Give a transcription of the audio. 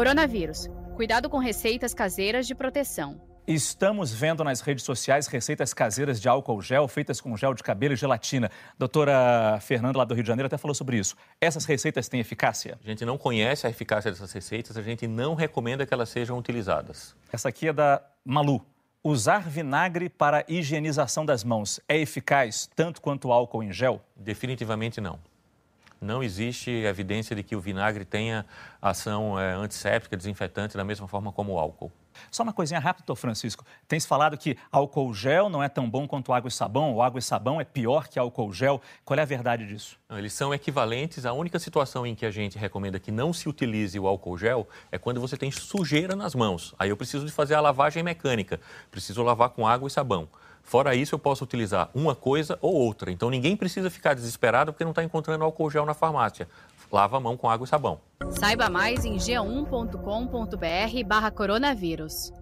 Coronavírus. Cuidado com receitas caseiras de proteção. Estamos vendo nas redes sociais receitas caseiras de álcool gel feitas com gel de cabelo e gelatina. Doutora Fernanda, lá do Rio de Janeiro, até falou sobre isso. Essas receitas têm eficácia? A gente não conhece a eficácia dessas receitas, a gente não recomenda que elas sejam utilizadas. Essa aqui é da Malu. Usar vinagre para higienização das mãos é eficaz tanto quanto o álcool em gel? Definitivamente não. Não existe evidência de que o vinagre tenha ação é, antisséptica, desinfetante, da mesma forma como o álcool. Só uma coisinha rápida, doutor Francisco. Tem se falado que álcool gel não é tão bom quanto água e sabão, ou água e sabão é pior que álcool gel. Qual é a verdade disso? Não, eles são equivalentes. A única situação em que a gente recomenda que não se utilize o álcool gel é quando você tem sujeira nas mãos. Aí eu preciso de fazer a lavagem mecânica. Preciso lavar com água e sabão. Fora isso, eu posso utilizar uma coisa ou outra. Então ninguém precisa ficar desesperado porque não está encontrando álcool gel na farmácia. Lava a mão com água e sabão. Saiba mais em g1.com.br barra coronavírus.